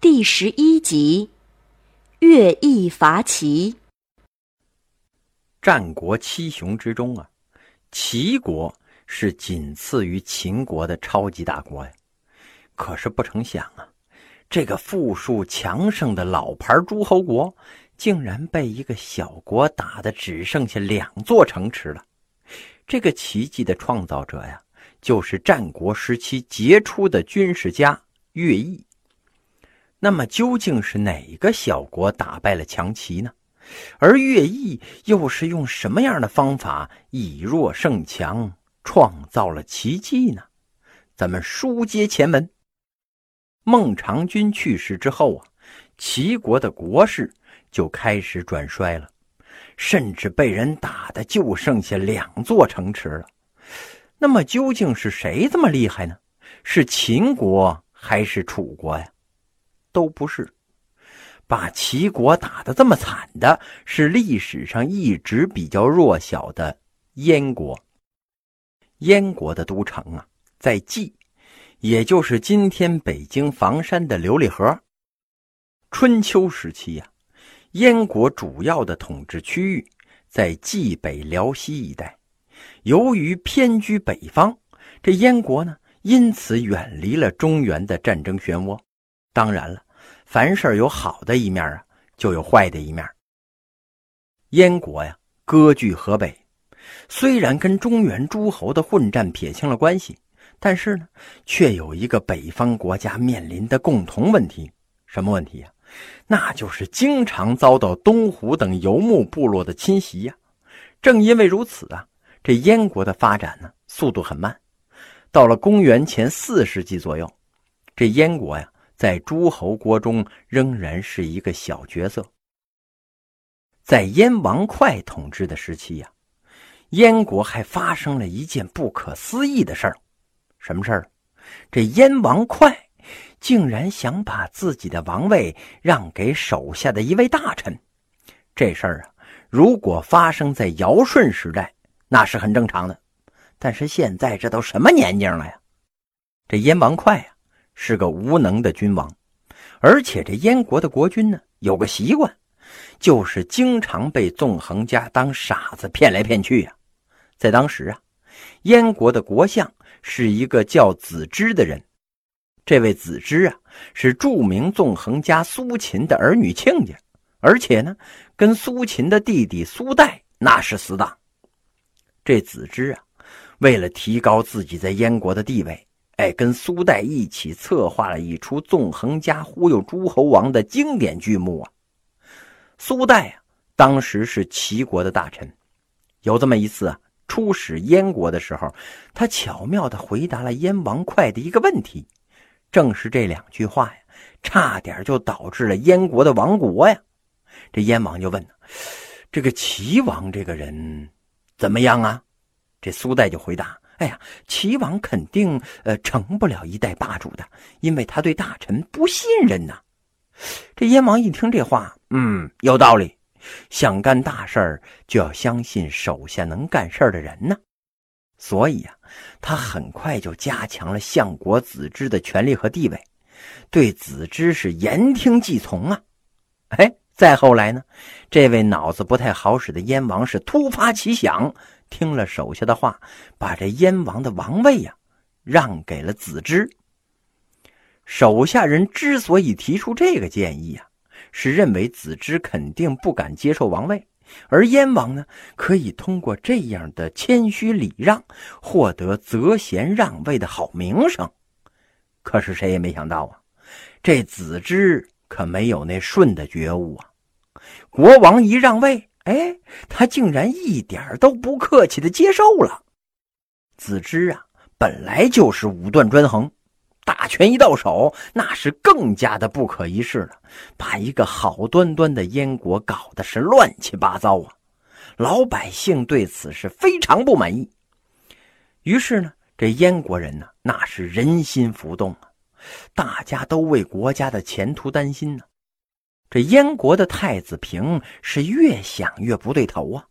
第十一集：乐毅伐齐。战国七雄之中啊，齐国是仅次于秦国的超级大国呀。可是不成想啊，这个富庶强盛的老牌诸侯国，竟然被一个小国打的只剩下两座城池了。这个奇迹的创造者呀，就是战国时期杰出的军事家乐毅。那么究竟是哪个小国打败了强齐呢？而乐毅又是用什么样的方法以弱胜强，创造了奇迹呢？咱们书接前文，孟尝君去世之后啊，齐国的国势就开始转衰了，甚至被人打的就剩下两座城池了。那么究竟是谁这么厉害呢？是秦国还是楚国呀？都不是，把齐国打得这么惨的是历史上一直比较弱小的燕国。燕国的都城啊，在蓟，也就是今天北京房山的琉璃河。春秋时期呀，燕国主要的统治区域在蓟北辽西一带。由于偏居北方，这燕国呢，因此远离了中原的战争漩涡。当然了，凡事有好的一面啊，就有坏的一面。燕国呀，割据河北，虽然跟中原诸侯的混战撇清了关系，但是呢，却有一个北方国家面临的共同问题，什么问题呀？那就是经常遭到东胡等游牧部落的侵袭呀。正因为如此啊，这燕国的发展呢，速度很慢。到了公元前四世纪左右，这燕国呀。在诸侯国中仍然是一个小角色。在燕王哙统治的时期呀，燕国还发生了一件不可思议的事儿。什么事儿？这燕王哙竟然想把自己的王位让给手下的一位大臣。这事儿啊，如果发生在尧舜时代，那是很正常的。但是现在这都什么年龄了呀？这燕王哙呀！是个无能的君王，而且这燕国的国君呢，有个习惯，就是经常被纵横家当傻子骗来骗去呀。在当时啊，燕国的国相是一个叫子之的人，这位子之啊，是著名纵横家苏秦的儿女亲家，而且呢，跟苏秦的弟弟苏代那是死党。这子之啊，为了提高自己在燕国的地位。哎，跟苏代一起策划了一出纵横家忽悠诸侯王的经典剧目啊！苏代啊，当时是齐国的大臣，有这么一次啊，出使燕国的时候，他巧妙的回答了燕王哙的一个问题，正是这两句话呀，差点就导致了燕国的亡国呀！这燕王就问这个齐王这个人怎么样啊？这苏代就回答。哎呀，齐王肯定呃成不了一代霸主的，因为他对大臣不信任呐。这燕王一听这话，嗯，有道理。想干大事儿，就要相信手下能干事儿的人呢。所以呀，他很快就加强了相国子之的权力和地位，对子之是言听计从啊。哎，再后来呢，这位脑子不太好使的燕王是突发奇想。听了手下的话，把这燕王的王位呀让给了子之。手下人之所以提出这个建议啊，是认为子之肯定不敢接受王位，而燕王呢可以通过这样的谦虚礼让，获得择贤让位的好名声。可是谁也没想到啊，这子之可没有那顺的觉悟啊！国王一让位。哎，他竟然一点都不客气的接受了。子之啊，本来就是武断专横，大权一到手，那是更加的不可一世了，把一个好端端的燕国搞得是乱七八糟啊！老百姓对此是非常不满意。于是呢，这燕国人呢，那是人心浮动啊，大家都为国家的前途担心呢。这燕国的太子平是越想越不对头啊！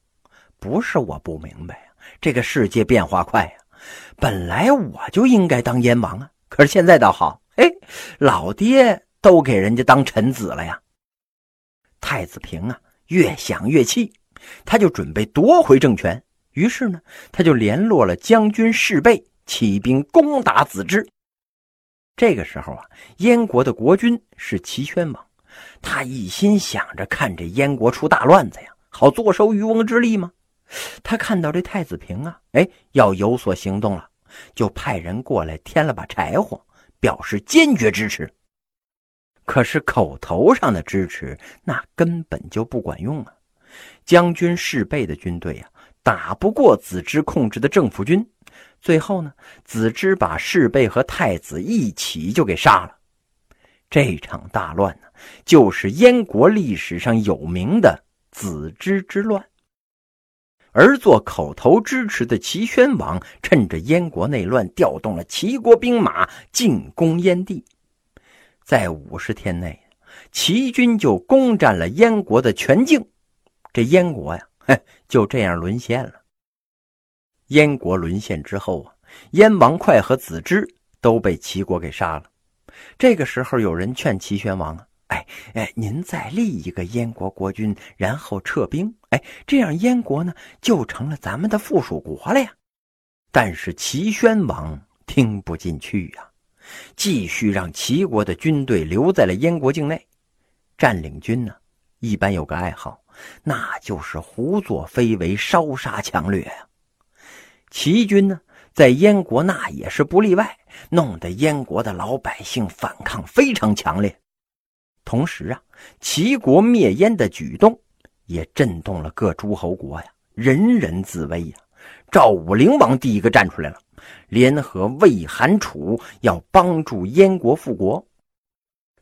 不是我不明白啊，这个世界变化快呀，本来我就应该当燕王啊，可是现在倒好，哎，老爹都给人家当臣子了呀。太子平啊，越想越气，他就准备夺回政权。于是呢，他就联络了将军士备，起兵攻打子之。这个时候啊，燕国的国君是齐宣王，他一心想着看这燕国出大乱子呀，好坐收渔翁之利吗？他看到这太子平啊，哎，要有所行动了，就派人过来添了把柴火，表示坚决支持。可是口头上的支持，那根本就不管用啊！将军士备的军队呀，打不过子之控制的政府军，最后呢，子之把士备和太子一起就给杀了。这场大乱呢，就是燕国历史上有名的子之之乱。而做口头支持的齐宣王，趁着燕国内乱，调动了齐国兵马进攻燕地。在五十天内，齐军就攻占了燕国的全境，这燕国呀，嘿，就这样沦陷了。燕国沦陷之后啊，燕王哙和子之都被齐国给杀了。这个时候，有人劝齐宣王啊，哎哎，您再立一个燕国国君，然后撤兵，哎，这样燕国呢就成了咱们的附属国了呀。但是齐宣王听不进去呀。继续让齐国的军队留在了燕国境内，占领军呢，一般有个爱好，那就是胡作非为、烧杀抢掠呀。齐军呢，在燕国那也是不例外，弄得燕国的老百姓反抗非常强烈。同时啊，齐国灭燕的举动也震动了各诸侯国呀，人人自危呀。赵武灵王第一个站出来了。联合魏、韩、楚，要帮助燕国复国。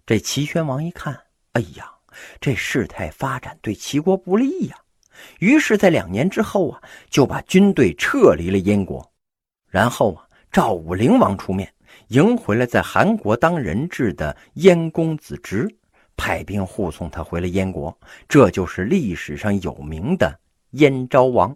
这齐宣王一看，哎呀，这事态发展对齐国不利呀。于是，在两年之后啊，就把军队撤离了燕国。然后啊，赵武灵王出面迎回了在韩国当人质的燕公子直，派兵护送他回了燕国。这就是历史上有名的燕昭王。